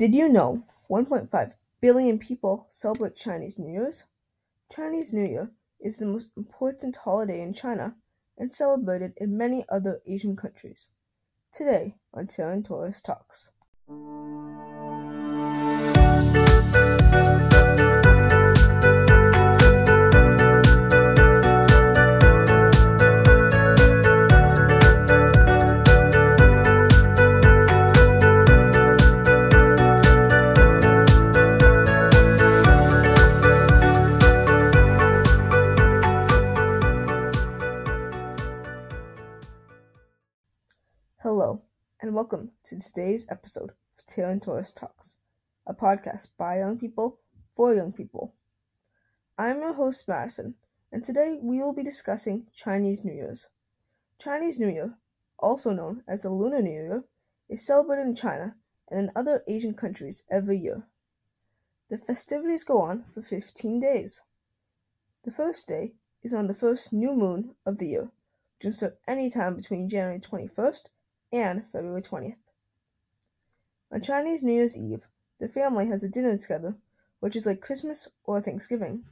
Did you know 1.5 billion people celebrate Chinese New Year's? Chinese New Year is the most important holiday in China and celebrated in many other Asian countries. Today on Terran Taurus Talks. Hello, and welcome to today's episode of Terran Taurus Talks, a podcast by young people for young people. I'm your host, Madison, and today we will be discussing Chinese New Year's. Chinese New Year, also known as the Lunar New Year, is celebrated in China and in other Asian countries every year. The festivities go on for 15 days. The first day is on the first new moon of the year, which can start any time between January 21st and February 20th. On Chinese New Year's Eve, the family has a dinner together, which is like Christmas or Thanksgiving.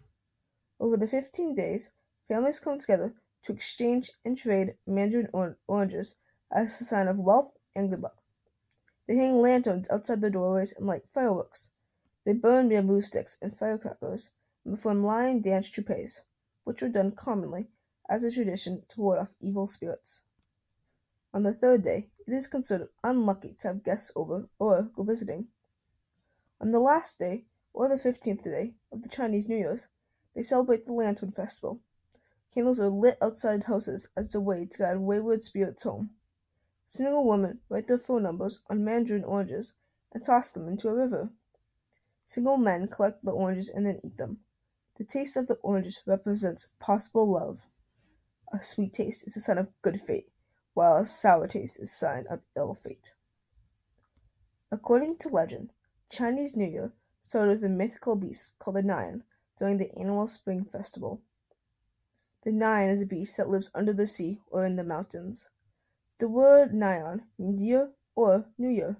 Over the 15 days, families come together to exchange and trade mandarin oranges as a sign of wealth and good luck. They hang lanterns outside their doorways and light fireworks. They burn bamboo sticks and firecrackers and perform lion dance troupes, which are done commonly as a tradition to ward off evil spirits. On the third day, it is considered unlucky to have guests over or go visiting. On the last day, or the fifteenth day, of the Chinese New Year's, they celebrate the Lantern Festival. Candles are lit outside houses as a way to guide wayward spirits home. Single women write their phone numbers on mandarin oranges and toss them into a river. Single men collect the oranges and then eat them. The taste of the oranges represents possible love. A sweet taste is a sign of good fate while a sour taste is a sign of ill fate. According to legend, Chinese New Year started with a mythical beast called the Nian during the annual Spring Festival. The Nian is a beast that lives under the sea or in the mountains. The word Nian means year or New Year.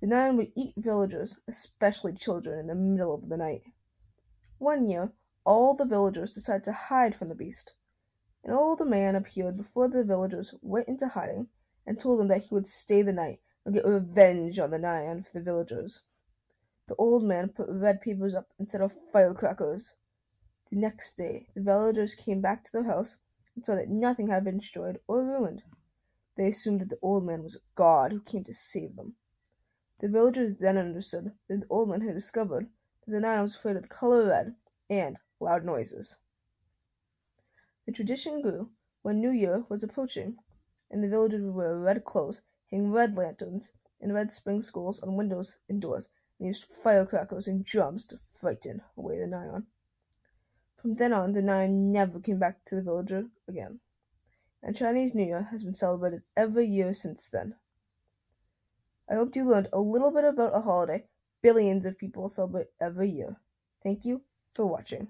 The Nian would eat villagers, especially children, in the middle of the night. One year, all the villagers decided to hide from the beast. An old man appeared before the villagers went into hiding and told them that he would stay the night and get revenge on the Nian for the villagers. The old man put red papers up instead of firecrackers. The next day, the villagers came back to their house and saw that nothing had been destroyed or ruined. They assumed that the old man was a god who came to save them. The villagers then understood that the old man had discovered that the Nian was afraid of the color red and loud noises. The tradition grew when New Year was approaching, and the villagers would wear red clothes, hang red lanterns and red spring scrolls on windows and doors, and used firecrackers and drums to frighten away the Nian. From then on, the Nian never came back to the villager again, and Chinese New Year has been celebrated every year since then. I hope you learned a little bit about a holiday billions of people celebrate every year. Thank you for watching.